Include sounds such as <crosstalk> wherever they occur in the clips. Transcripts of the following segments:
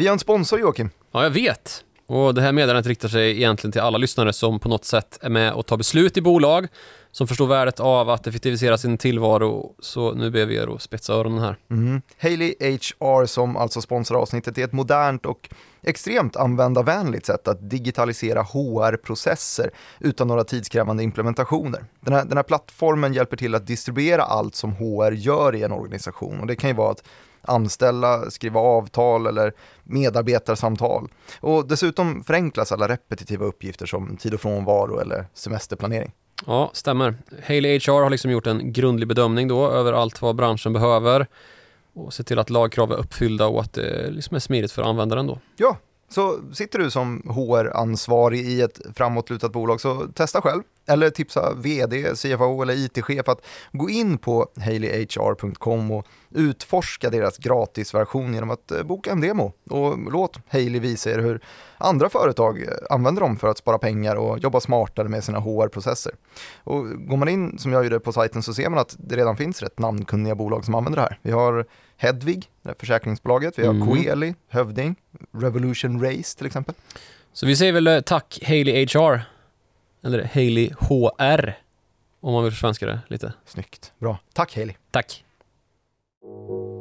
Vi har en sponsor Joakim. Ja, jag vet. Och det här meddelandet riktar sig egentligen till alla lyssnare som på något sätt är med och tar beslut i bolag, som förstår värdet av att effektivisera sin tillvaro. Så nu ber vi er att spetsa öronen här. Mm. Haley HR som alltså sponsrar avsnittet är ett modernt och extremt användarvänligt sätt att digitalisera HR-processer utan några tidskrävande implementationer. Den här, den här plattformen hjälper till att distribuera allt som HR gör i en organisation och det kan ju vara att anställa, skriva avtal eller medarbetarsamtal. Och dessutom förenklas alla repetitiva uppgifter som tid och frånvaro eller semesterplanering. Ja, stämmer. Haley HR har liksom gjort en grundlig bedömning då över allt vad branschen behöver och se till att lagkrav är uppfyllda och att det liksom är smidigt för användaren då. Ja, så sitter du som HR-ansvarig i ett framåtlutat bolag så testa själv. Eller tipsa vd, CFO eller IT-chef att gå in på haleyhr.com och utforska deras gratisversion genom att eh, boka en demo. Och låt Haley visa er hur andra företag eh, använder dem för att spara pengar och jobba smartare med sina HR-processer. Och går man in som jag gjorde på sajten så ser man att det redan finns rätt namnkunniga bolag som använder det här. Vi har Hedvig, det försäkringsbolaget, vi har mm. Coeli, Hövding, Revolution Race till exempel. Så vi säger väl eh, tack Haley HR, eller Haley HR, om man vill försvenska det lite. Snyggt, bra. Tack Haley. Tack. Música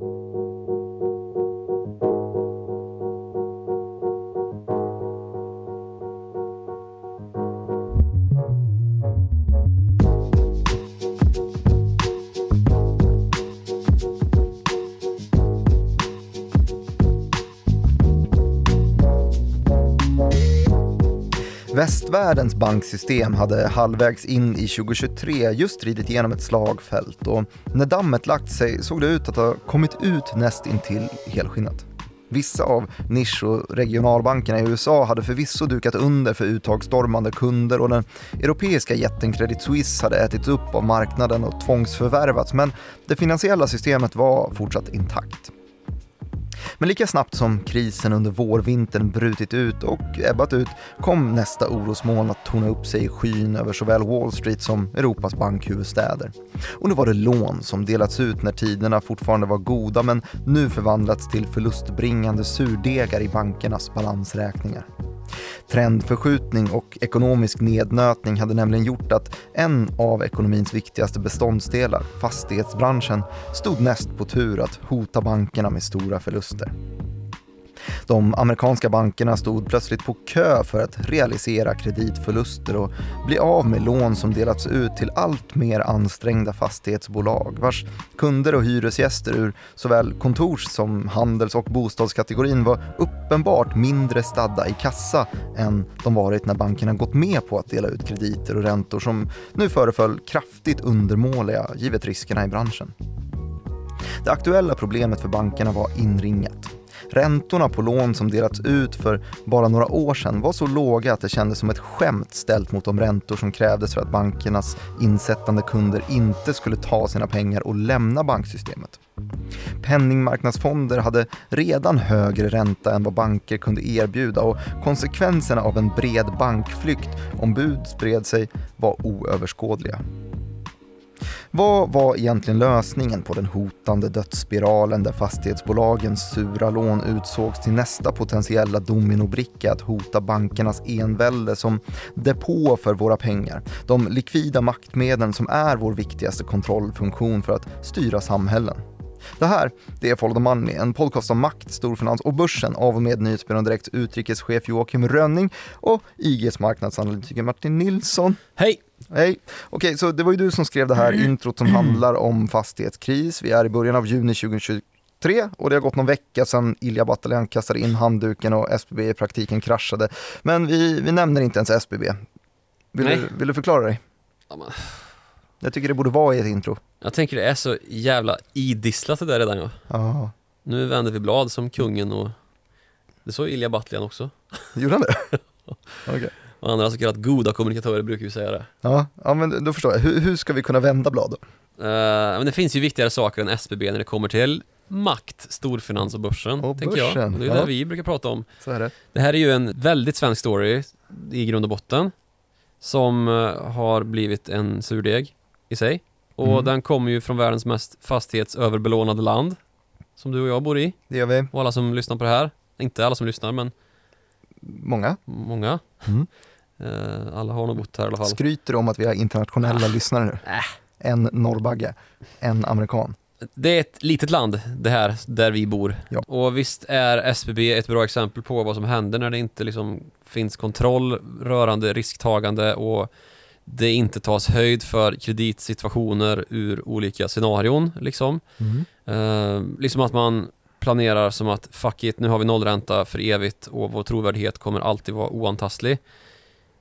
Västvärldens banksystem hade halvvägs in i 2023 just ridit igenom ett slagfält och när dammet lagt sig såg det ut att ha kommit ut näst intill helskinnat. Vissa av nisch och regionalbankerna i USA hade förvisso dukat under för uttagsstormande kunder och den europeiska jätten Credit Suisse hade ätits upp av marknaden och tvångsförvärvats men det finansiella systemet var fortsatt intakt. Men lika snabbt som krisen under vårvintern brutit ut och ebbat ut kom nästa orosmoln att torna upp sig i skyn över såväl Wall Street som Europas bankhuvudstäder. Och nu var det lån som delats ut när tiderna fortfarande var goda men nu förvandlats till förlustbringande surdegar i bankernas balansräkningar. Trendförskjutning och ekonomisk nednötning hade nämligen gjort att en av ekonomins viktigaste beståndsdelar, fastighetsbranschen, stod näst på tur att hota bankerna med stora förluster. De amerikanska bankerna stod plötsligt på kö för att realisera kreditförluster och bli av med lån som delats ut till allt mer ansträngda fastighetsbolag vars kunder och hyresgäster ur såväl kontors som handels och bostadskategorin var uppenbart mindre stadda i kassa än de varit när bankerna gått med på att dela ut krediter och räntor som nu föreföll kraftigt undermåliga givet riskerna i branschen. Det aktuella problemet för bankerna var inringat Räntorna på lån som delats ut för bara några år sedan var så låga att det kändes som ett skämt ställt mot de räntor som krävdes för att bankernas insättande kunder inte skulle ta sina pengar och lämna banksystemet. Penningmarknadsfonder hade redan högre ränta än vad banker kunde erbjuda och konsekvenserna av en bred bankflykt om bud spred sig var oöverskådliga. Vad var egentligen lösningen på den hotande dödsspiralen där fastighetsbolagens sura lån utsågs till nästa potentiella dominobricka att hota bankernas envälde som depå för våra pengar? De likvida maktmedlen som är vår viktigaste kontrollfunktion för att styra samhällen. Det här det är Follow the Money, en podcast om makt, storfinans och börsen av och med Nyhetsbyrån Direkts utrikeschef Joakim Rönning och IGs marknadsanalytiker Martin Nilsson. Hej! Hej. Okej, så det var ju du som skrev det här mm. introt som handlar om fastighetskris. Vi är i början av juni 2023 och det har gått någon vecka sedan Ilja Bataljan kastade in handduken och SBB i praktiken kraschade. Men vi, vi nämner inte ens SBB. Vill, du, vill du förklara dig? Ja. Jag tycker det borde vara i ett intro. Jag tänker det är så jävla idisslat det där redan ja. ja. Nu vänder vi blad som kungen och det såg Ilja Batljan också. Gjorde han det? <laughs> Okay. Och andra så kallat goda kommunikatörer brukar ju säga det. Ja, ja men då förstår jag. Hur, hur ska vi kunna vända blad då? Uh, men det finns ju viktigare saker än SBB när det kommer till makt, storfinans och börsen, och tänker börsen. jag. Det är ja. det vi brukar prata om. Så är det. det här är ju en väldigt svensk story i grund och botten. Som uh, har blivit en surdeg i sig. Och mm. den kommer ju från världens mest fastighetsöverbelånade land. Som du och jag bor i. Det gör vi. Och alla som lyssnar på det här. Inte alla som lyssnar, men Många. många. Mm. <laughs> Eh, alla har nog bott här i alla fall. Skryter om att vi har internationella lyssnare nu. Äh. En norrbagge, en amerikan. Det är ett litet land, det här, där vi bor. Ja. Och visst är SBB ett bra exempel på vad som händer när det inte liksom finns kontroll rörande risktagande och det inte tas höjd för kreditsituationer ur olika scenarion. Liksom. Eh, liksom att man planerar som att fuck it, nu har vi nollränta för evigt och vår trovärdighet kommer alltid vara oantastlig.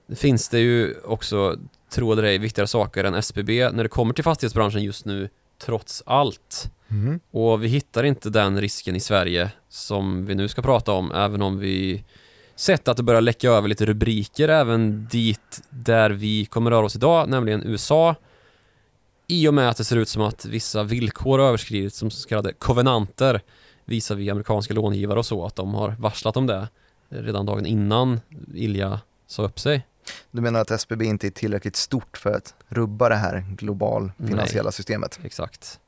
Det finns det ju också, tro det ej, viktigare saker än SBB när det kommer till fastighetsbranschen just nu, trots allt. Mm. Och vi hittar inte den risken i Sverige som vi nu ska prata om, även om vi sett att det börjar läcka över lite rubriker även dit där vi kommer röra oss idag, nämligen USA. I och med att det ser ut som att vissa villkor överskridits som så kallade kovenanter visar vi amerikanska långivare och så att de har varslat om det redan dagen innan Ilja sa upp sig. Du menar att SBB inte är tillräckligt stort för att rubba det här global finansiella systemet? Exakt.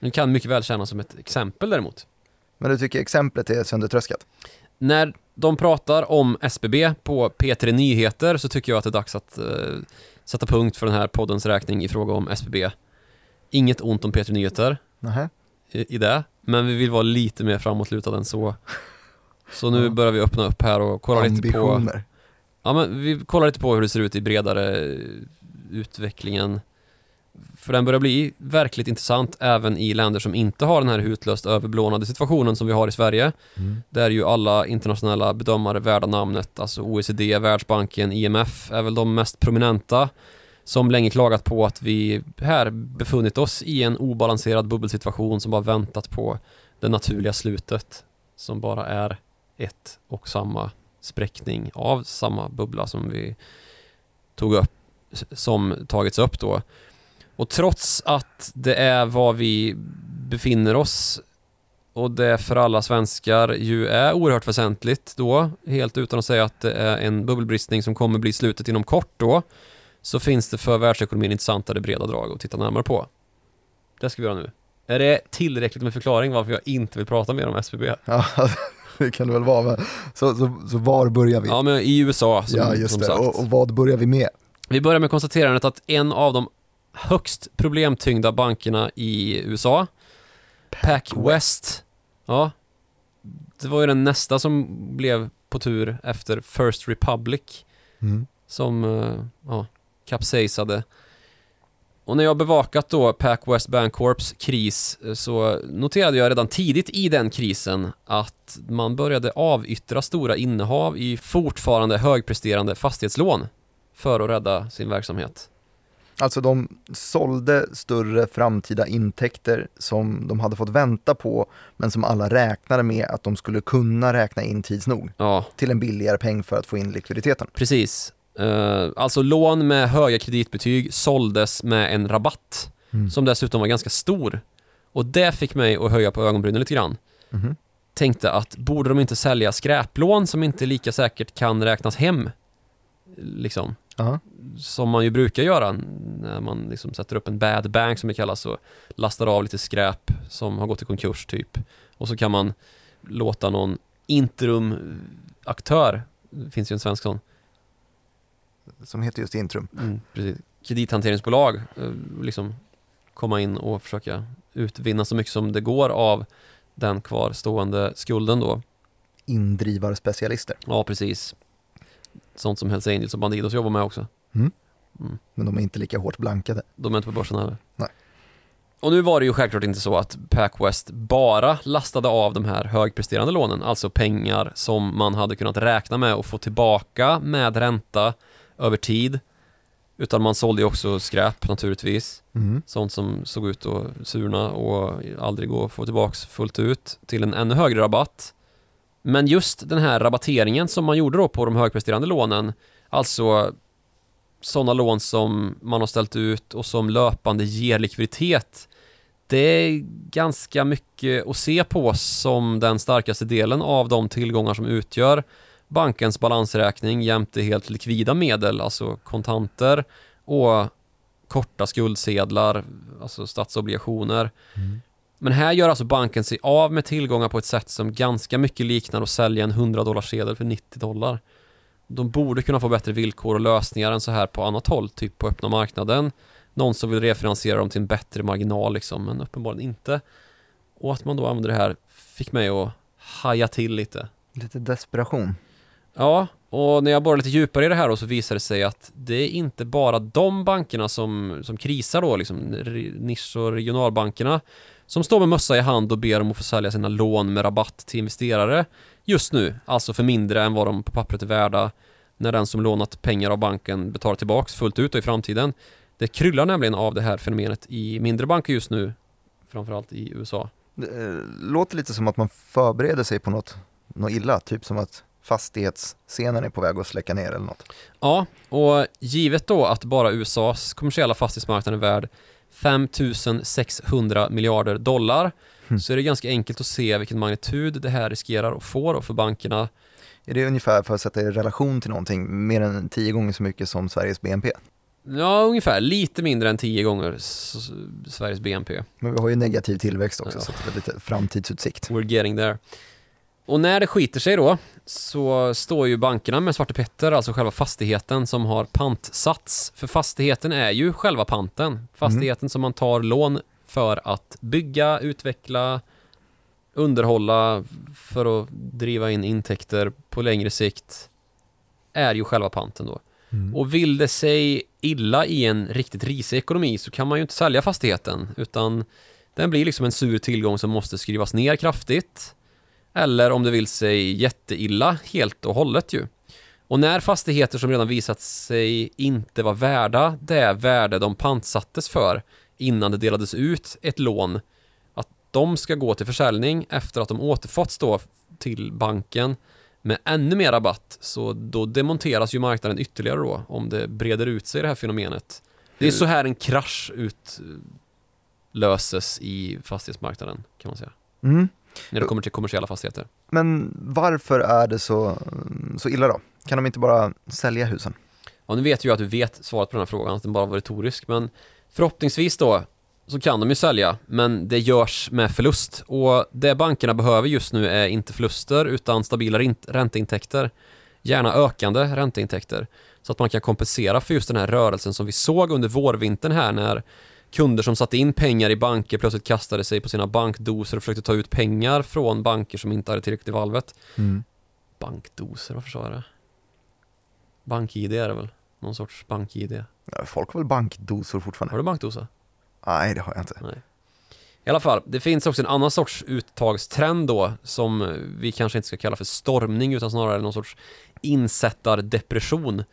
Det kan mycket väl kännas som ett exempel däremot. Men du tycker exemplet är söndertröskat? När de pratar om SBB på P3 Nyheter så tycker jag att det är dags att eh, sätta punkt för den här poddens räkning i fråga om SBB. Inget ont om P3 Nyheter Nähä. i, i det, men vi vill vara lite mer framåtlutade än så. Så nu Ja. börjar vi öppna upp här och kolla lite på. Ja men vi kollar lite på hur det ser ut i bredare eh, utvecklingen För den börjar bli verkligt intressant även i länder som inte har den här hutlöst överbelånade situationen som vi har i Sverige Mm. Där ju alla internationella bedömare värda namnet, alltså OECD, Världsbanken, IMF är väl de mest prominenta som länge klagat på att vi här befunnit oss i en obalanserad bubbelsituation som bara väntat på det naturliga slutet som bara är ett och samma spräckning av samma bubbla som vi tog upp som tagits upp då. Och trots att det är var vi befinner oss och det för alla svenskar ju är oerhört väsentligt då, helt utan att säga att det är en bubbelbristning som kommer bli slutet inom kort då, så finns det för världsekonomin intressantare breda drag att titta närmare på. Det ska vi göra nu. Är det tillräckligt med förklaring varför jag inte vill prata mer om SBB? Ja, <laughs> det kan det väl vara. Men så, så, så var börjar vi? Ja, men i USA som, ja, just som det. sagt. Och, och vad börjar vi med? Vi börjar med konstaterandet att en av de högst problemtyngda bankerna i USA, Pac West, ja, det var ju den nästa som blev på tur efter First Republic Mm. som eh, ja, kapsejsade. Och när jag bevakat då Pac West Bancorps kris eh, så noterade jag redan tidigt i den krisen att man började avyttra stora innehav i fortfarande högpresterande fastighetslån för att rädda sin verksamhet. Alltså de sålde större framtida intäkter som de hade fått vänta på men som alla räknade med att de skulle kunna räkna in tids nog Ja, till en billigare peng för att få in likviditeten. precis. Eh, alltså lån med höga kreditbetyg såldes med en rabatt Mm. som dessutom var ganska stor. Och det fick mig att höja på ögonbrynen lite grann. Mhm. tänkte att borde de inte sälja skräplån som inte lika säkert kan räknas hem? Liksom, Ja. som man ju brukar göra när man liksom sätter upp en bad bank som det kallas och lastar av lite skräp som har gått i konkurs typ. Och så kan man låta någon interumaktör, det finns ju en svensk sån, Som heter just Intrum. precis, kredithanteringsbolag, eh, liksom komma in och försöka utvinna så mycket som det går av den kvarstående skulden då. Indrivarspecialister. Ja, precis. Sånt som Hells Angels och Bandidos jobbar med också. Men de är inte lika hårt blankade. De är inte på börsen heller. Nej. Och nu var det ju självklart inte så att Packwest bara lastade av de här högpresterande lånen, alltså pengar som man hade kunnat räkna med att få tillbaka med ränta över tid. Utan man sålde ju också skräp naturligtvis. Mm. Sånt som såg ut att surna och aldrig gå att få tillbaks fullt ut till en ännu högre rabatt. Men just den här rabatteringen som man gjorde då på de högpresterande lånen, alltså sådana lån som man har ställt ut och som löpande ger likviditet. Det är ganska mycket att se på som den starkaste delen av de tillgångar som utgör bankens balansräkning jämte helt likvida medel, alltså kontanter och korta skuldsedlar, alltså statsobligationer. Mm. Men här gör alltså banken sig av med tillgångar på ett sätt som ganska mycket liknar att sälja en 100 dollars sedel för 90 dollar. De borde kunna få bättre villkor och lösningar än så här på annat håll, typ på öppna marknaden. Någon som vill refinansiera dem till en bättre marginal liksom, men uppenbarligen inte. Och att man då använder det här fick mig att haja till lite. Lite desperation. Ja, och när jag borrar lite djupare i det här då så visar det sig att det är inte bara de bankerna som, som krisar då, liksom nisch och regionalbankerna som står med mössa i hand och ber om att få sälja sina lån med rabatt till investerare just nu, alltså för mindre än vad de på pappret är värda när den som lånat pengar av banken betalar tillbaks fullt ut i framtiden. Det kryllar nämligen av det här fenomenet i mindre banker just nu, framförallt i USA. Det eh, låter lite som att man förbereder sig på något, något illa, typ som att fastighetsscenen är på väg att släcka ner eller något. Ja, och givet då att bara USAs kommersiella fastighetsmarknad är värd 5600 miljarder dollar mm. så är det ganska enkelt att se vilken magnitud det här riskerar att få då för bankerna. Är det ungefär, för att sätta i relation till någonting, mer än tio gånger så mycket som Sveriges BNP? Ja, ungefär. Lite mindre än tio gånger Sveriges BNP. Men vi har ju negativ tillväxt också, ja. så det är lite framtidsutsikt. We're getting there. Och när det skiter sig då så står ju bankerna med Svarte Petter, alltså själva fastigheten som har pantsats. För fastigheten är ju själva panten. Fastigheten mm. som man tar lån för att bygga, utveckla, underhålla för att driva in intäkter på längre sikt är ju själva panten då. Mm. Och vill det sig illa i en riktigt risig ekonomi så kan man ju inte sälja fastigheten utan den blir liksom en sur tillgång som måste skrivas ner kraftigt eller om det vill sig jätteilla helt och hållet ju. Och när fastigheter som redan visat sig inte vara värda det värde de pantsattes för innan det delades ut ett lån, att de ska gå till försäljning efter att de återfåtts då till banken med ännu mer rabatt, så då demonteras ju marknaden ytterligare då, om det breder ut sig det här fenomenet. Det är så här en krasch utlöses i fastighetsmarknaden, kan man säga. Mm. När det kommer till kommersiella fastigheter. Men varför är det så, så illa då? Kan de inte bara sälja husen? Ja, nu vet jag att du vet svaret på den här frågan, att den bara var retorisk, men förhoppningsvis då så kan de ju sälja, men det görs med förlust. Och det bankerna behöver just nu är inte förluster, utan stabila ränteintäkter. Gärna ökande ränteintäkter. Så att man kan kompensera för just den här rörelsen som vi såg under vårvintern här när kunder som satte in pengar i banker plötsligt kastade sig på sina bankdoser och försökte ta ut pengar från banker som inte hade tillräckligt i valvet. Mm. Bankdoser, varför sa jag det? BankID är det väl? Någon sorts BankID. Folk har väl bankdosor fortfarande? Har du bankdosa? Nej, det har jag inte. Nej. I alla fall, det finns också en annan sorts uttagstrend då som vi kanske inte ska kalla för stormning utan snarare någon sorts insättardepression.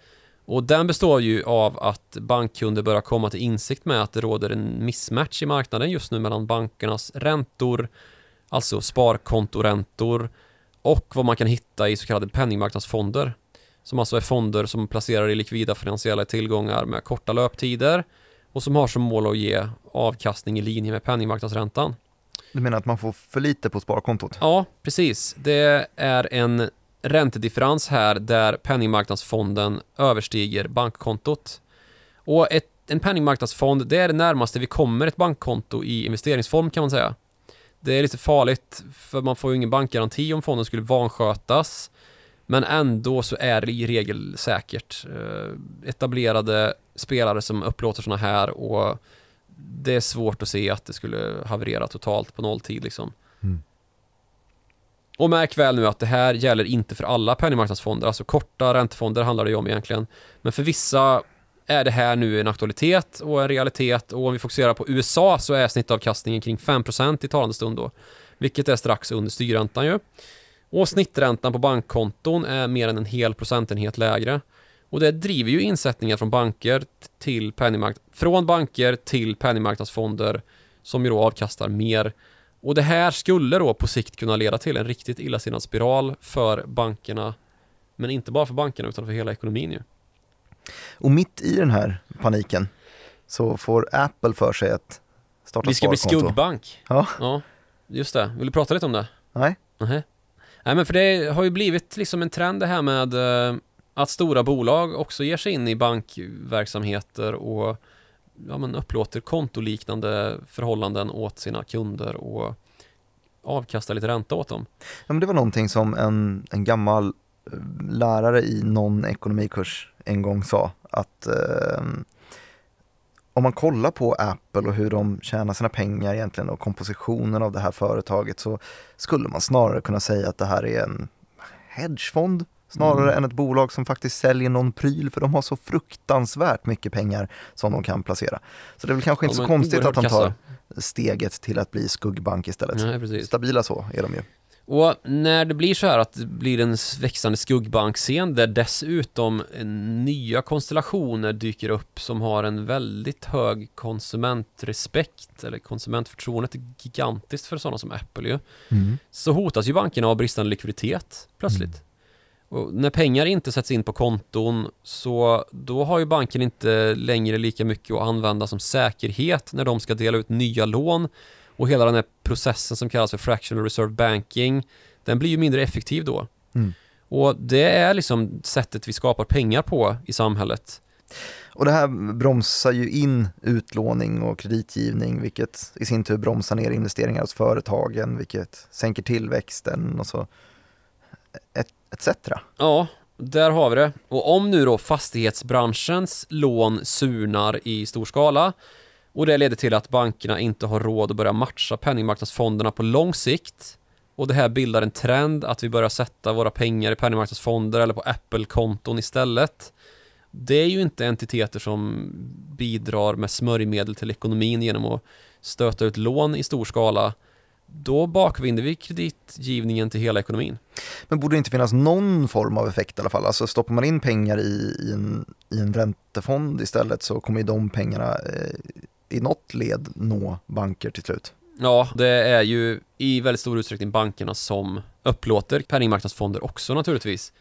Och den består ju av att bankkunder börjar komma till insikt med att det råder en mismatch i marknaden just nu mellan bankernas räntor, alltså sparkontoräntor och vad man kan hitta i så kallade penningmarknadsfonder. Som alltså är fonder som placerar i likvida finansiella tillgångar med korta löptider och som har som mål att ge avkastning i linje med penningmarknadsräntan. Du menar att man får för lite på sparkontot? Ja, precis. Det är en räntedifferens här där penningmarknadsfonden överstiger bankkontot. Och ett, en penningmarknadsfond, det är det närmaste vi kommer ett bankkonto i investeringsform kan man säga. Det är lite farligt för man får ju ingen bankgaranti om fonden skulle vanskötas. Men ändå så är det i regel säkert. Eh, etablerade spelare som upplåter sådana här och det är svårt att se att det skulle haverera totalt på nolltid liksom. Mm. Och märk väl nu att det här gäller inte för alla penningmarknadsfonder, alltså korta räntefonder handlar det ju om egentligen. Men för vissa är det här nu en aktualitet och en realitet och om vi fokuserar på USA så är snittavkastningen kring 5% i talande stund då. Vilket är strax under styrräntan ju. Och snitträntan på bankkonton är mer än en hel procentenhet lägre. Och det driver ju insättningar från banker till penningmarknadsfonder, från banker till penningmarknadsfonder som ju då avkastar mer och det här skulle då på sikt kunna leda till en riktigt illasinnad spiral för bankerna. Men inte bara för bankerna utan för hela ekonomin ju. Och mitt i den här paniken så får Apple för sig att starta Vi ska sparkonto. bli skuggbank. Ja. ja. Just det. Vill du prata lite om det? Nej. Nej. Nej men för det har ju blivit liksom en trend det här med eh, att stora bolag också ger sig in i bankverksamheter och ja, men upplåter kontoliknande förhållanden åt sina kunder och avkastar lite ränta åt dem. Ja, men det var någonting som en, en gammal eh, lärare i någon ekonomikurs en gång sa att eh, om man kollar på Apple och hur de tjänar sina pengar egentligen och kompositionen av det här företaget så skulle man snarare kunna säga att det här är en hedgefond snarare mm. än ett bolag som faktiskt säljer någon pryl för de har så fruktansvärt mycket pengar som de kan placera. Så det är väl kanske inte ja, så konstigt att de tar kassa. steget till att bli skuggbank istället. Nej, Stabila så är de ju. Och när det blir så här att det blir en växande skuggbankscen där dessutom nya konstellationer dyker upp som har en väldigt hög konsumentrespekt eller konsumentförtroendet är gigantiskt för sådana som Apple ju. Mm. Så hotas ju bankerna av bristande likviditet plötsligt. Mm. Och när pengar inte sätts in på konton så då har ju banken inte längre lika mycket att använda som säkerhet när de ska dela ut nya lån och hela den här processen som kallas för fractional reserve banking den blir ju mindre effektiv då. Mm. Och det är liksom sättet vi skapar pengar på i samhället. Och det här bromsar ju in utlåning och kreditgivning vilket i sin tur bromsar ner investeringar hos företagen vilket sänker tillväxten och så etc. Ja, där har vi det. Och om nu då fastighetsbranschens lån surnar i stor skala och det leder till att bankerna inte har råd att börja matcha penningmarknadsfonderna på lång sikt och det här bildar en trend att vi börjar sätta våra pengar i penningmarknadsfonder eller på Apple-konton istället. Det är ju inte entiteter som bidrar med smörjmedel till ekonomin genom att stöta ut lån i stor skala då bakbinder vi kreditgivningen till hela ekonomin. Men borde det inte finnas någon form av effekt i alla fall? Alltså stoppar man in pengar i, i, en, i en räntefond istället så kommer ju de pengarna eh, i något led nå banker till slut. Ja, det är ju i väldigt stor utsträckning bankerna som upplåter penningmarknadsfonder också naturligtvis.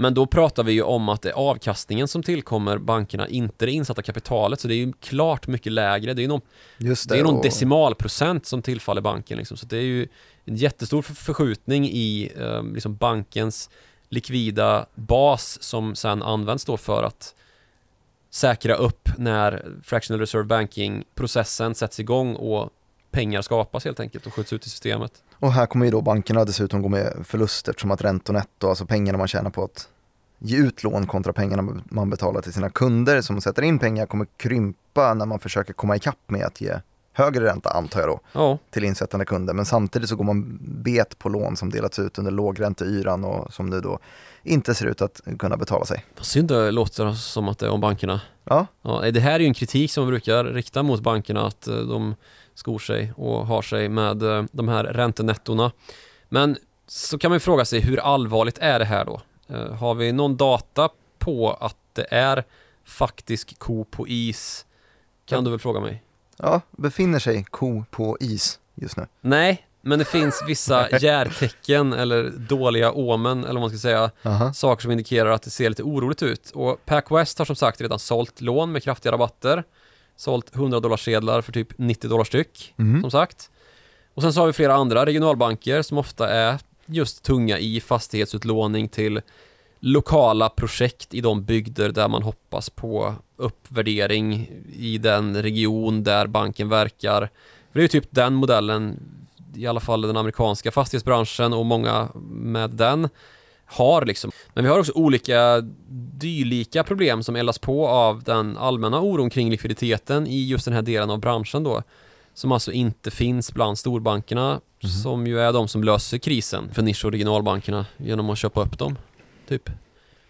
Men då pratar vi ju om att det är avkastningen som tillkommer bankerna, inte det insatta kapitalet. Så det är ju klart mycket lägre. Det är ju någon, det, det är någon och... decimalprocent som tillfaller banken. Liksom. Så det är ju en jättestor förskjutning i eh, liksom bankens likvida bas som sen används då för att säkra upp när fractional reserve banking-processen sätts igång och pengar skapas helt enkelt och skjuts ut i systemet. Och här kommer ju då bankerna dessutom gå med förluster eftersom att räntor netto, alltså pengarna man tjänar på att ge ut lån kontra pengarna man betalar till sina kunder som sätter in pengar kommer krympa när man försöker komma ikapp med att ge högre ränta antar jag då ja. till insättande kunder. Men samtidigt så går man bet på lån som delats ut under lågränteyran och som nu då inte ser ut att kunna betala sig. Vad synd det låter som att det är om bankerna. Ja. ja. Det här är ju en kritik som man brukar rikta mot bankerna att eh, de skor sig och har sig med eh, de här räntenettorna. Men så kan man ju fråga sig hur allvarligt är det här då? Eh, har vi någon data på att det är faktisk ko på is? Kan ja. du väl fråga mig? Ja, befinner sig ko på is just nu? Nej, men det finns vissa <laughs> järtecken eller dåliga omen eller vad man ska säga. Uh -huh. Saker som indikerar att det ser lite oroligt ut. Och PacWest har som sagt redan sålt lån med kraftiga rabatter sålt 100 dollar sedlar för typ 90 dollar styck, mm. som sagt. Och sen så har vi flera andra regionalbanker som ofta är just tunga i fastighetsutlåning till lokala projekt i de bygder där man hoppas på uppvärdering i den region där banken verkar. För det är ju typ den modellen, i alla fall den amerikanska fastighetsbranschen och många med den har liksom. Men vi har också olika dylika problem som eldas på av den allmänna oron kring likviditeten i just den här delen av branschen då. Som alltså inte finns bland storbankerna mm. som ju är de som löser krisen för nisch och regionalbankerna genom att köpa upp dem. Typ.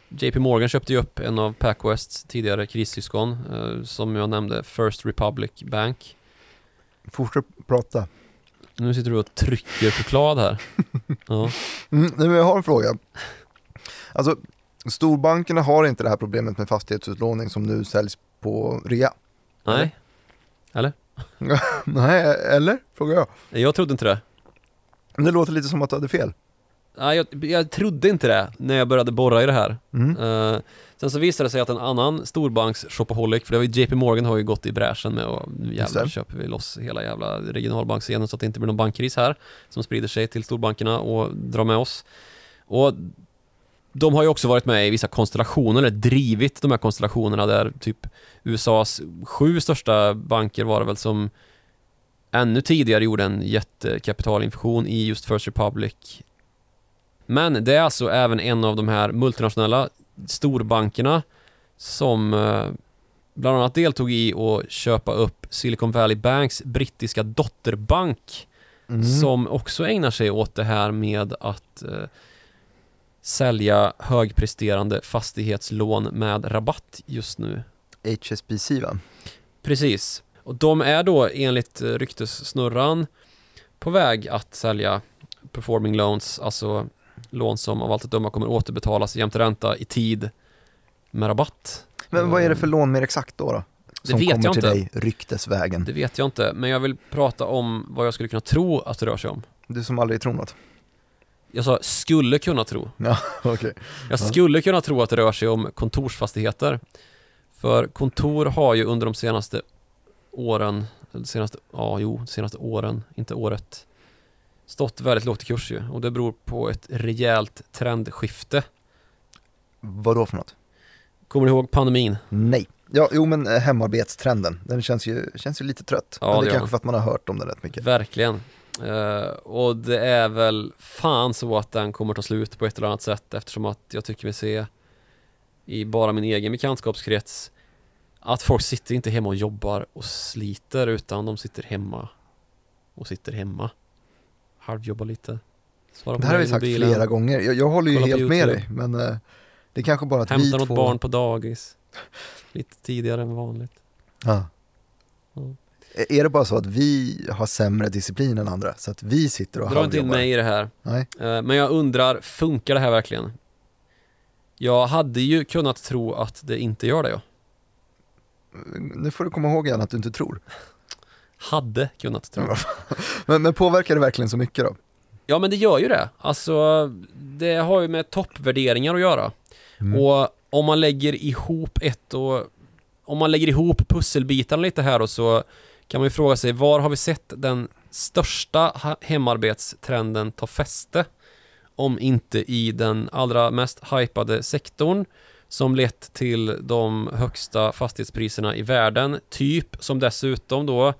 JP Morgan köpte ju upp en av Pacwests tidigare krissyskon eh, som jag nämnde, First Republic Bank. Fortsätt prata. Nu sitter du och trycker choklad här. <laughs> Ja. Mm, men jag har en fråga. Alltså, storbankerna har inte det här problemet med fastighetsutlåning som nu säljs på rea. Nej. Eller? <laughs> Nej, eller? Frågar jag. Jag trodde inte det. Det låter lite som att du hade fel. Nej, jag, jag trodde inte det när jag började borra i det här. Mm. Uh, sen så visade det sig att en annan storbanks shopaholic, för det var ju JP Morgan har ju gått i bräschen med och nu jävlar köper vi loss hela jävla regionalbankscenen så att det inte blir någon bankkris här som sprider sig till storbankerna och drar med oss. Och de har ju också varit med i vissa konstellationer, eller drivit de här konstellationerna där typ USAs sju största banker var det väl som ännu tidigare gjorde en jättekapitalinfusion i just First Republic. Men det är alltså även en av de här multinationella storbankerna som eh, bland annat deltog i att köpa upp Silicon Valley Banks brittiska dotterbank Mm. som också ägnar sig åt det här med att eh, sälja högpresterande fastighetslån med rabatt just nu. HSBC va? Precis. Och de är då enligt ryktessnurran på väg att sälja performing loans, alltså lån som av allt att döma kommer återbetalas jämte ränta i tid med rabatt. Men vad är det för lån mer exakt då? då? Som vet kommer jag till inte. dig ryktesvägen. Det vet jag inte, men jag vill prata om vad jag skulle kunna tro att det rör sig om. Du som aldrig tror något. Jag sa skulle kunna tro. <laughs> Ja, okej. Jag Ja. skulle kunna tro att det rör sig om kontorsfastigheter. För kontor har ju under de senaste åren, senaste, ja jo, senaste åren, inte året, stått väldigt lågt i kurs ju. Och det beror på ett rejält trendskifte. Vad då för något? Kommer ni ihåg pandemin? Nej. Ja, jo men eh, hemarbetstrenden, den känns ju, känns ju lite trött. Ja, men det är kanske för att man har hört om den rätt mycket. Verkligen. Eh, och det är väl fan så att den kommer ta slut på ett eller annat sätt eftersom att jag tycker mig se i bara min egen bekantskapskrets att folk sitter inte hemma och jobbar och sliter utan de sitter hemma och sitter hemma. Halvjobbar lite. Svarar på Det här har vi sagt mobilen, flera gånger. Jag, jag håller ju Kolla helt med dig, men eh, det är kanske bara att vi Hämtar något två... barn på dagis. Lite tidigare än vanligt. Ja. Ja. Är är det bara så att vi har sämre disciplin än andra? Så att vi sitter och Dra inte in mig i det här. Nej. Eh, Men jag undrar, funkar det här verkligen? Jag hade ju kunnat tro att det inte gör det ja. Nu får du komma ihåg igen att du inte tror. Hade kunnat tro. <laughs> Men, men påverkar det verkligen så mycket då? Ja men det gör ju det. Alltså, det har ju med toppvärderingar att göra. Mm. Och om man lägger ihop ett och om man lägger ihop pusselbitarna lite här och så kan man ju fråga sig var har vi sett den största hemarbetstrenden ta fäste? Om inte i den allra mest hypade sektorn som lett till de högsta fastighetspriserna i världen, typ som dessutom då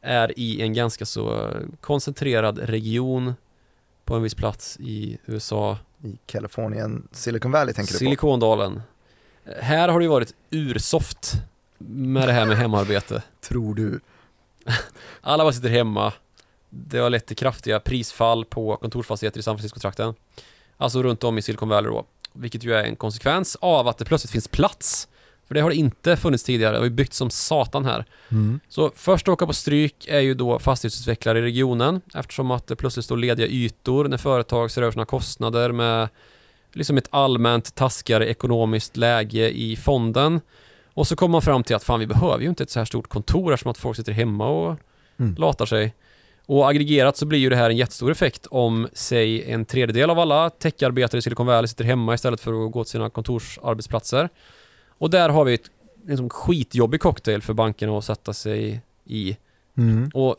är i en ganska så koncentrerad region på en viss plats i USA I Kalifornien, Silicon Valley tänker du på? Silikondalen. Här har det ju varit ursoft med det här med hemarbete. Tror du? <laughs> Alla bara sitter hemma. Det har lett till kraftiga prisfall på kontorsfastigheter i San Francisco-trakten. Alltså runt om i Silicon Valley då. Vilket ju är en konsekvens av att det plötsligt finns plats. För det har det inte funnits tidigare. Det har ju byggt som satan här. Mm. Så först att åka på stryk är ju då fastighetsutvecklare i regionen eftersom att det plötsligt står lediga ytor när företag ser över sina kostnader med liksom ett allmänt taskigare ekonomiskt läge i fonden. Och så kommer man fram till att fan vi behöver ju inte ett så här stort kontor eftersom att folk sitter hemma och Mm. latar sig. Och aggregerat så blir ju det här en jättestor effekt om, säg, en tredjedel av alla techarbetare i Silicon Valley sitter hemma istället för att gå till sina kontorsarbetsplatser. Och där har vi ett liksom, skitjobbig cocktail för bankerna att sätta sig i. Mm. Och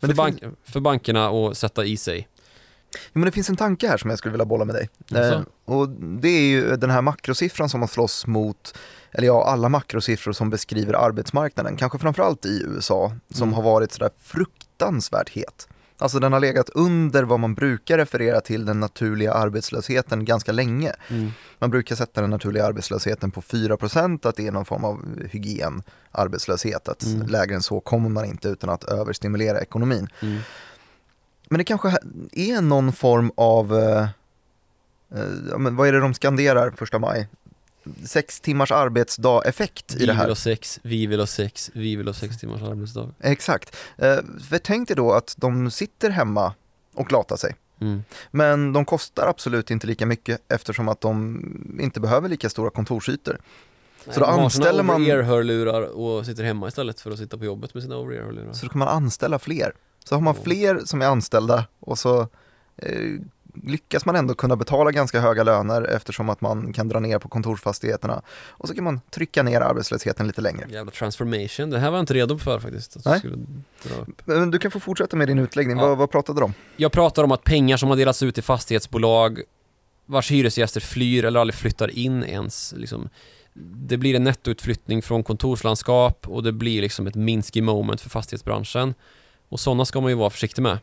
för, bank, för bankerna att sätta i sig. Men det finns en tanke här som jag skulle vilja bolla med dig. Eh, och det är ju den här makrosiffran som man slåss mot, eller ja, alla makrosiffror som beskriver arbetsmarknaden, kanske framförallt i USA, som Mm. har varit sådär fruktansvärt het. Alltså den har legat under vad man brukar referera till den naturliga arbetslösheten ganska länge. Man brukar sätta den naturliga arbetslösheten på 4%, att det är någon form av hygienarbetslöshet, att Mm. lägre än så kommer man inte utan att överstimulera ekonomin. Mm. Men det kanske är någon form av, eh, eh, men vad är det de skanderar första maj? Sex timmars arbetsdag-effekt Vi i det vill här. ha sex, vi vill ha sex, vi vill ha sex timmars arbetsdag. Exakt. Eh, för tänk dig då att de sitter hemma och latar sig. Mm. Men de kostar absolut inte lika mycket eftersom att de inte behöver lika stora kontorsytor. Så då Nej, de har anställer sina man- over-ear-hörlurar och sitter hemma istället för att sitta på jobbet med sina over-ear-hörlurar. Så då kan man anställa fler. Så har man fler som är anställda och så eh, lyckas man ändå kunna betala ganska höga löner eftersom att man kan dra ner på kontorsfastigheterna. Och så kan man trycka ner arbetslösheten lite längre. Jävla transformation, det här var jag inte redo för faktiskt. Att du Nej. Men du kan få fortsätta med din utläggning. Ja. Vad, vad pratade du om? Jag pratar om att pengar som har delats ut till fastighetsbolag vars hyresgäster flyr eller aldrig flyttar in ens. Liksom. Det blir en nettoutflyttning från kontorslandskap och det blir liksom ett Minsky moment för fastighetsbranschen. Och sådana ska man ju vara försiktig med.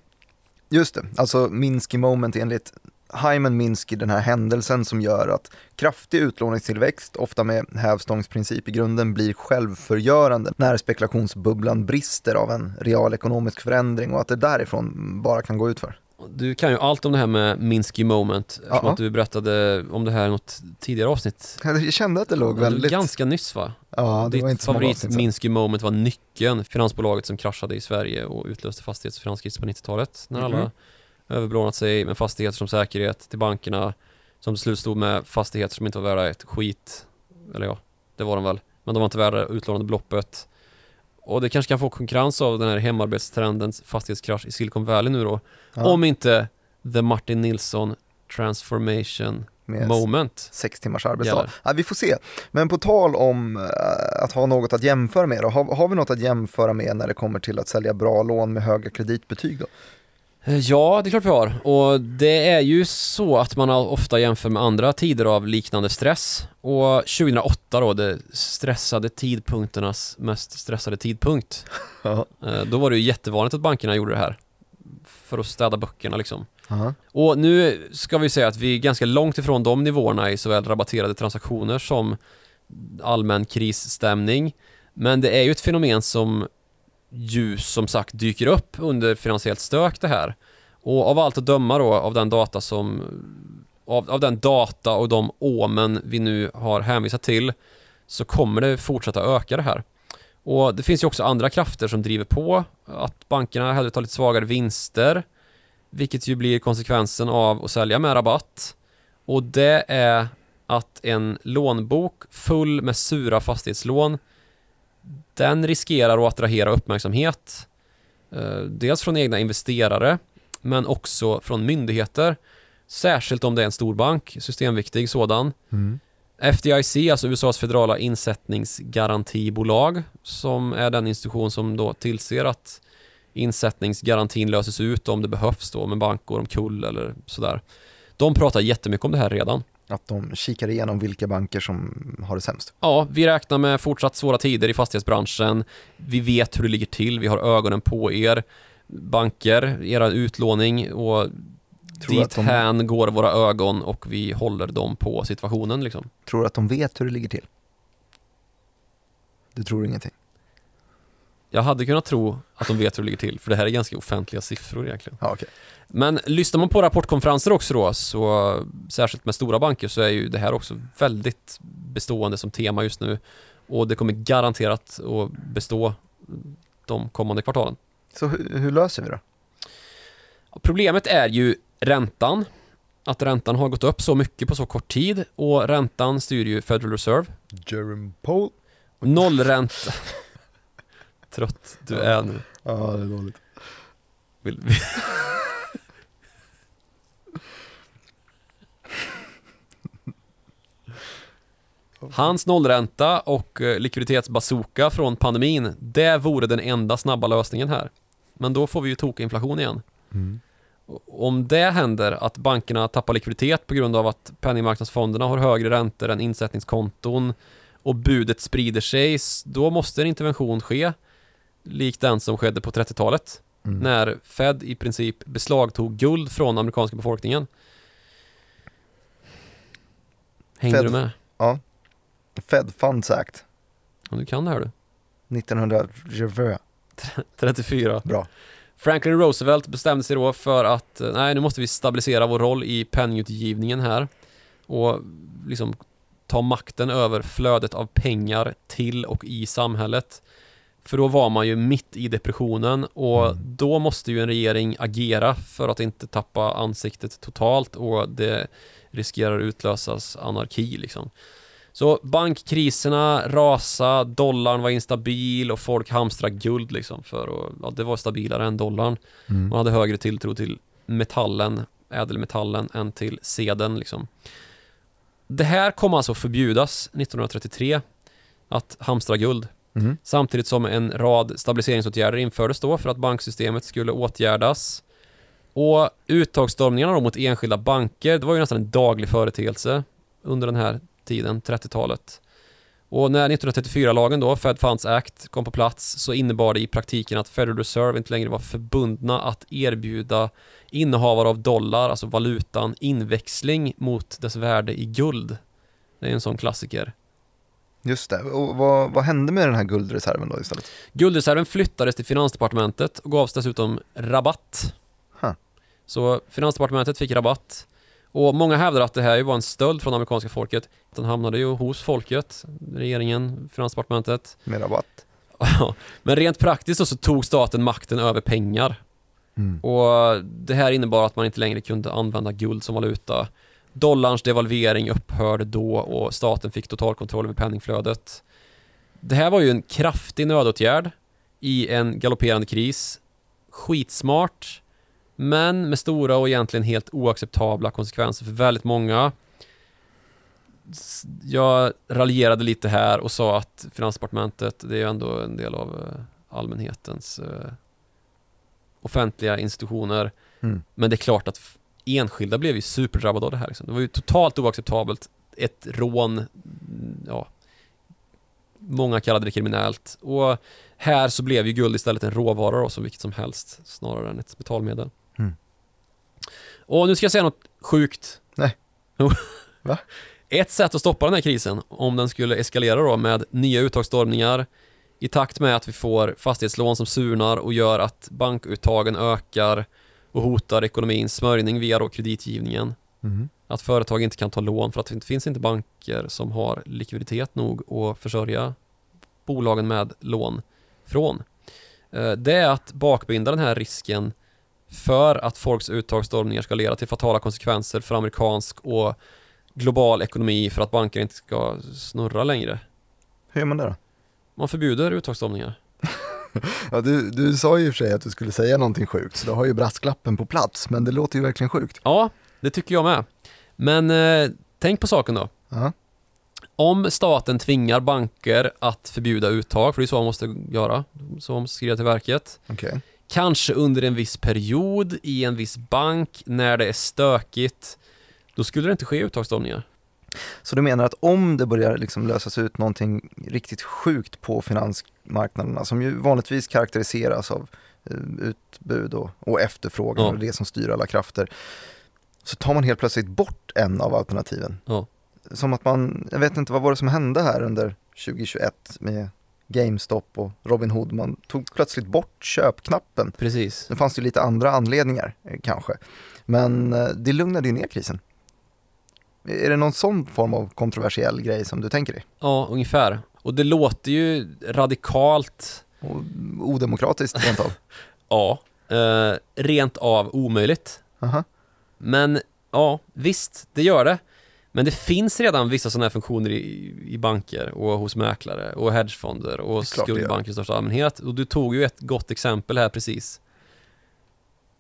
Just det, alltså Minsky moment enligt Hyman Minsky, den här händelsen som gör att kraftig utlåningstillväxt, ofta med hävstångsprincip i grunden, blir självförgörande när spekulationsbubblan brister av en realekonomisk förändring och att det därifrån bara kan gå utför. Du kan ju allt om det här med Minsky moment, eftersom Ja. att du berättade om det här i något tidigare avsnitt. Jag kände att det låg väldigt... Ganska nyss va? Ja, det var Ditt inte så många favorit avsnitt. Minsky moment var Nyckeln, finansbolaget som kraschade i Sverige och utlöste fastighets och finanskrisen på 90-talet. När alla Mhm. överbelånat sig med fastigheter som säkerhet till bankerna som till slut stod med fastigheter som inte var värda ett skit. Eller ja, det var de väl. Men de var inte värda utlånade beloppet. Och det kanske kan få konkurrens av den här hemarbetstrendens fastighetskrasch i Silicon Valley nu då. Ja, Om inte The Martin Nilsson Transformation med Moment sex timmars arbetsdag. Ja, vi får se. Men på tal om eh, att ha något att jämföra med, då, har, har vi något att jämföra med när det kommer till att sälja bra lån med höga kreditbetyg? Då? Eh, Ja, det är klart vi har. Och det är ju så att man ofta jämför med andra tider av liknande stress. Och 2008 då, det stressade tidpunkternas mest stressade tidpunkt. <laughs> Ja. Eh, Då var det ju jättevanligt att bankerna gjorde det här. För att städa böckerna liksom. Aha. Och nu ska vi säga att vi är ganska långt ifrån de nivåerna i såväl rabatterade transaktioner som allmän krisstämning. Men det är ju ett fenomen som ju som sagt dyker upp under finansiellt stök det här. Och av allt att döma då av den data som av, av den data och de åmen vi nu har hänvisat till så kommer det fortsätta öka det här. Och det finns ju också andra krafter som driver på att bankerna hellre tar lite svagare vinster vilket ju blir konsekvensen av att sälja med rabatt. Och det är att en lånbok full med sura fastighetslån den riskerar att attrahera uppmärksamhet. Eh, Dels från egna investerare men också från myndigheter. Särskilt om det är en stor bank, systemviktig sådan. Mm. FDIC, alltså USAs federala insättningsgarantibolag, som är den institution som då tillser att insättningsgarantin löses ut om det behövs då om en bank går omkull eller sådär. De pratar jättemycket om det här redan. Att de kikar igenom vilka banker som har det sämst. Ja, vi räknar med fortsatt svåra tider i fastighetsbranschen. Vi vet hur det ligger till, vi har ögonen på er. Banker, era utlåning och Tror att de- dithän går våra ögon och vi håller dem på situationen liksom. Tror att de vet hur det ligger till? Du tror ingenting? Jag hade kunnat tro att de vet hur det ligger till, för det här är ganska offentliga siffror egentligen. Ja, okej. Men lyssnar man på rapportkonferenser också då, så särskilt med stora banker så är ju det här också väldigt bestående som tema just nu. Och det kommer garanterat att bestå de kommande kvartalen. Så hur, hur löser vi det? Problemet är ju räntan. Att räntan har gått upp så mycket på så kort tid och räntan styr ju Federal Reserve. Jerome Powell? Nollränta. <laughs> Trött du är nu. Ja, det är dåligt. Vill, vill. <laughs> Hans nollränta och eh, likviditetsbazooka från pandemin, det vore den enda snabba lösningen här. Men då får vi ju tokinflation igen. Mm. Om det händer, att bankerna tappar likviditet på grund av att penningmarknadsfonderna har högre räntor än insättningskonton och budet sprider sig, då måste en intervention ske, likt den som skedde på 30-talet Mm. när Fed i princip beslagtog guld från amerikanska befolkningen. Hängde Fed- du med? Ja. Fed Funds Act, Ja, du kan det här du. 1920. 34. <laughs> Bra. Franklin Roosevelt bestämde sig då för att eh, nej, nu måste vi stabilisera vår roll i penningutgivningen här och liksom ta makten över flödet av pengar till och i samhället. För då var man ju mitt i depressionen och Mm. då måste ju en regering agera för att inte tappa ansiktet totalt och det riskerar utlösas anarki liksom. Så bankkriserna rasa, dollarn var instabil och folk hamstrade guld liksom för att, ja, det var stabilare än dollarn. Mm. Man hade högre tilltro till metallen, ädelmetallen, än till seden liksom. Det här kom alltså förbjudas 1933, att hamstra guld. Mm. Samtidigt som en rad stabiliseringsåtgärder infördes då för att banksystemet skulle åtgärdas. Och uttagsstormningarna då mot enskilda banker, det var ju nästan en daglig företeelse under den här tiden, 30-talet. Och när 1934-lagen då, Fed Funds Act, kom på plats så innebar det i praktiken att Federal Reserve inte längre var förbundna att erbjuda innehavare av dollar, alltså valutan, inväxling mot dess värde i guld. Det är en sån klassiker. Just det, och vad, vad hände med den här guldreserven då istället? Guldreserven flyttades till Finansdepartementet och gavs dessutom rabatt. Huh. Så Finansdepartementet fick rabatt. Och många hävdar att det här var en stöld från amerikanska folket. Den hamnade ju hos folket, regeringen, Finansdepartementet. Med rabatt? Men rent praktiskt så tog staten makten över pengar. Mm. Och det här innebar att man inte längre kunde använda guld som valuta. Dollarns devalvering upphörde då och staten fick totalkontroll över penningflödet. Det här var ju en kraftig nödåtgärd i en galopperande kris. Skitsmart, men med stora och egentligen helt oacceptabla konsekvenser för väldigt många. Jag raljerade lite här och sa att Finansdepartementet, det är ju ändå en del av eh, allmänhetens eh, offentliga institutioner. Mm. Men det är klart att enskilda blev ju superdrabbade av det här. Liksom. Det var ju totalt oacceptabelt. Ett rån, ja, många kallade det kriminellt. Och här så blev ju guld istället en råvara då, som vilket som helst, snarare än ett betalmedel. Mm. Och nu ska jag säga något sjukt. Nej. Va? <laughs> Ett sätt att stoppa den här krisen, om den skulle eskalera då med nya uttagsstormningar i takt med att vi får fastighetslån som surnar och gör att bankuttagen ökar och hotar ekonomins smörjning via då kreditgivningen. Mm. Att företag inte kan ta lån för att det finns inte banker som har likviditet nog att försörja bolagen med lån från. Eh, Det är att bakbinda den här risken för att folks uttagsstormningar ska leda till fatala konsekvenser för amerikansk och global ekonomi för att banker inte ska snurra längre. Hur gör man det då? Man förbjuder uttagsstormningar. <laughs> Ja, du, du sa ju i och för sig att du skulle säga någonting sjukt, så du har ju brasklappen på plats, men det låter ju verkligen sjukt. Ja, det tycker jag med. Men eh, tänk på saken då. Ja. Om staten tvingar banker att förbjuda uttag, för det är så man måste göra, så man måste skriva till verket. Okej. Kanske under en viss period i en viss bank när det är stökigt, då skulle det inte ske uttagsstormningar. Så du menar att om det börjar liksom lösas ut någonting riktigt sjukt på finansmarknaderna, som ju vanligtvis karaktäriseras av eh, utbud och, och efterfrågan Ja. och det som styr alla krafter, så tar man helt plötsligt bort en av alternativen. Ja. Som att man, jag vet inte vad var det som hände här under 2021 med GameStop och Robinhood, man tog plötsligt bort köpknappen. Precis. Nu fanns det ju lite andra anledningar eh, kanske, men eh, det lugnade ju ner krisen. Är det någon sån form av kontroversiell grej som du tänker dig? Ja, ungefär. Och det låter ju radikalt, Och odemokratiskt rent av? <laughs> ja, eh, rent av omöjligt. Aha. Men ja, visst, det gör det. Men det finns redan vissa sådana här funktioner i, i banker och hos mäklare och hedgefonder och skuldbanker i största allmänhet. Och du tog ju ett gott exempel här precis.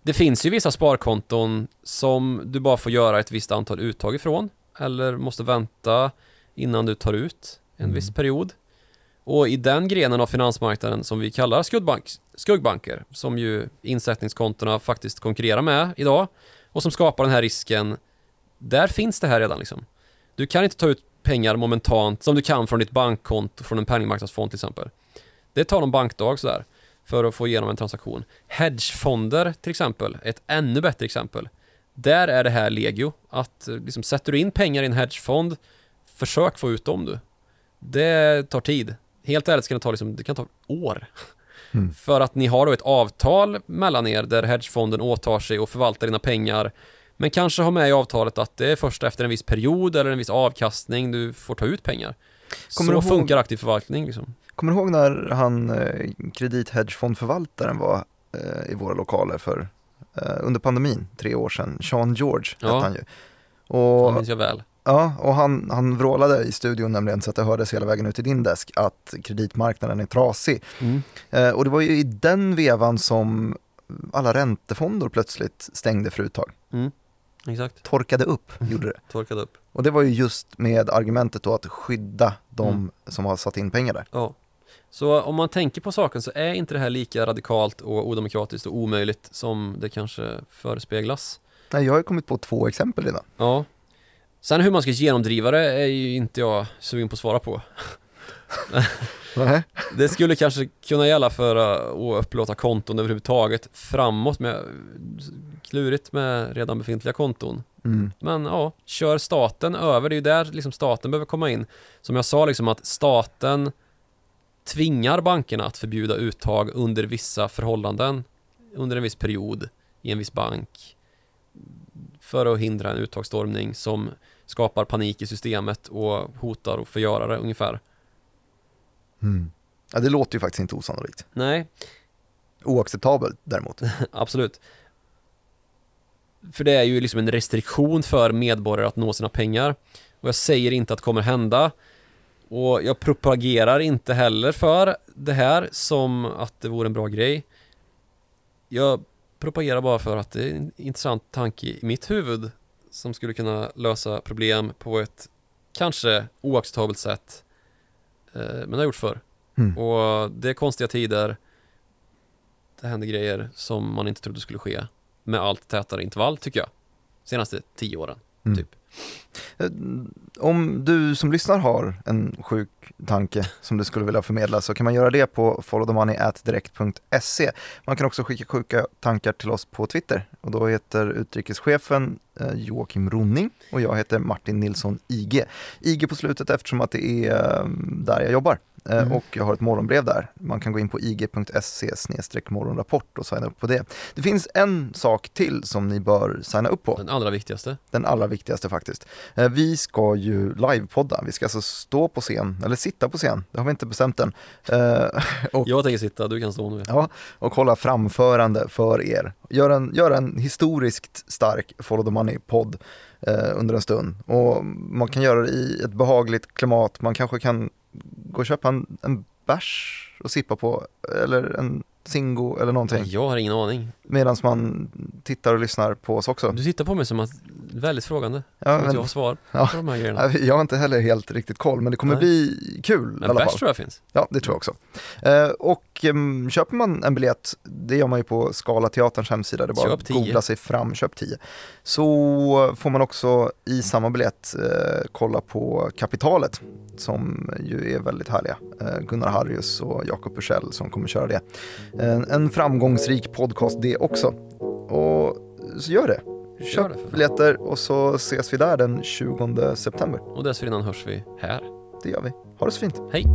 Det finns ju vissa sparkonton som du bara får göra ett visst antal uttag ifrån eller måste vänta innan du tar ut en Mm. viss period. Och i den grenen av finansmarknaden som vi kallar skuggbank, skuggbanker, som ju insättningskontona faktiskt konkurrerar med idag och som skapar den här risken, där finns det här redan liksom. Du kan inte ta ut pengar momentant som du kan från ditt bankkonto från en penningmarknadsfond till exempel. Det tar någon bankdag sådär för att få igenom en transaktion. Hedgefonder till exempel, ett ännu bättre exempel. Där är det här legio, att eh, liksom, sätter du in pengar i en hedgefond, försök få ut dem du. Det tar tid. Helt ärligt ska det ta, liksom, det kan ta år. Mm. <laughs> För att ni har då ett avtal mellan er där hedgefonden åtar sig att förvalta dina pengar men kanske har med i avtalet att det är först efter en viss period eller en viss avkastning du får ta ut pengar. Kommer Så du ihåg- funkar aktiv förvaltning liksom. Kommer du ihåg när han, eh, kredithedgefondförvaltaren var eh, i våra lokaler för, eh, under pandemin, tre år sedan, Sean George Ja. hette han ju. Det Och, minns jag väl. ja, och han, han vrålade i studion nämligen så att det hördes hela vägen ut till din desk att kreditmarknaden är trasig. Eh, och det var ju i den vevan som alla räntefonder plötsligt stängde för uttag. Exakt, Torkade upp, <laughs> gjorde det. torkade upp. Och det var ju just med argumentet då att skydda de Mm. som har satt in pengar där. Ja. Så om man tänker på saken så är inte det här lika radikalt och odemokratiskt och omöjligt som det kanske förespeglas. Nej, jag har ju kommit på två exempel redan. Ja. Sen hur man ska genomdriva det är ju inte jag sugen på att svara på. <laughs> Det skulle kanske kunna gälla för att upplåta konton överhuvudtaget framåt med klurigt med redan befintliga konton. Mm. Men ja, kör staten över, det är ju där liksom staten behöver komma in. Som jag sa liksom att staten tvingar bankerna att förbjuda uttag under vissa förhållanden under en viss period i en viss bank för att hindra en uttagsstormning som skapar panik i systemet och hotar att förgöra det ungefär. Mm. Ja, det låter ju faktiskt inte osannolikt. Nej, Oacceptabelt däremot. <laughs> absolut. För det är ju liksom en restriktion för medborgare att nå sina pengar. Och jag säger inte att det kommer hända. Och jag propagerar inte heller för det här som att det vore en bra grej. Jag propagerar bara för att det är en intressant tanke i mitt huvud som skulle kunna lösa problem på ett kanske oacceptabelt sätt. Eh, Men det har gjort förr. Mm. Och det är konstiga tider. Det händer grejer som man inte trodde skulle ske. Med allt tätare intervall tycker jag. Senaste tio åren. Mm. Typ. Eh, Om du som lyssnar har en sjuk tanke som du skulle vilja förmedla så kan man göra det på followthemoney.direkt.se. Man kan också skicka sjuka tankar till oss på Twitter och då heter utrikeschefen eh, Joakim Ronning och jag heter Martin Nilsson IG. IG på slutet eftersom att det är eh, där jag jobbar. Mm. Och jag har ett morgonbrev där. Man kan gå in på ig.se morgonrapport och signa upp på det. Det finns en sak till som ni bör signa upp på. Den allra viktigaste. Den allra viktigaste faktiskt. Eh, Vi ska ju livepodda. Vi ska alltså stå på scen, eller sitta på scen. Det har vi inte bestämt än. Eh, <laughs> Och, Jag tänker sitta, du kan stå nu. ja, och hålla framförande för er. Göra en, göra en historiskt stark Follow the Money-podd eh, under en stund. Och man kan göra det i ett behagligt klimat. Man kanske kan gå och köpa en, en bärs och sippa på, eller en Zingo eller någonting. Jag har ingen aning. Medan man tittar och lyssnar på oss också. Du tittar på mig som att väldigt frågande. Ja, Som att men- jag har svar Ja. på de här grejerna. <laughs> Jag har inte heller helt riktigt koll, men det kommer Nej. bli kul i Men alla bärs fall. tror jag finns. Ja, det tror jag också. Eh, och em, köper man en biljett, det gör man ju på Skala Teaterns hemsida, det är bara att 10. googla sig fram, köp 10. Så får man också i samma biljett eh, kolla på Kapitalet, som ju är väldigt härliga. Eh, Gunnar Harrius och Jakob Bursell som kommer köra det. En, en framgångsrik podcast det också. Och så gör det. Gör Köp det, biljetter och så ses vi där den 20 september. Och dessförinnan hörs vi här. Det gör vi. Ha det så fint. Hej!